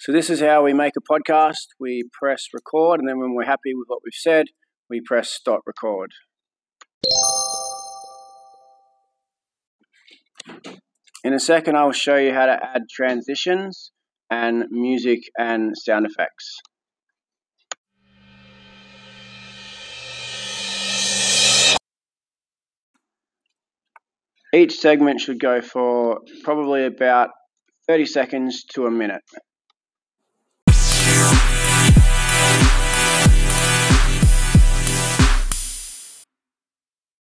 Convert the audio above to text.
So this is how we make a podcast. We press record, and then when we're happy with what we've said, we press stop record. In a second, I will show you how to add transitions and music and sound effects. Each segment should go for probably about 30 seconds to a minute.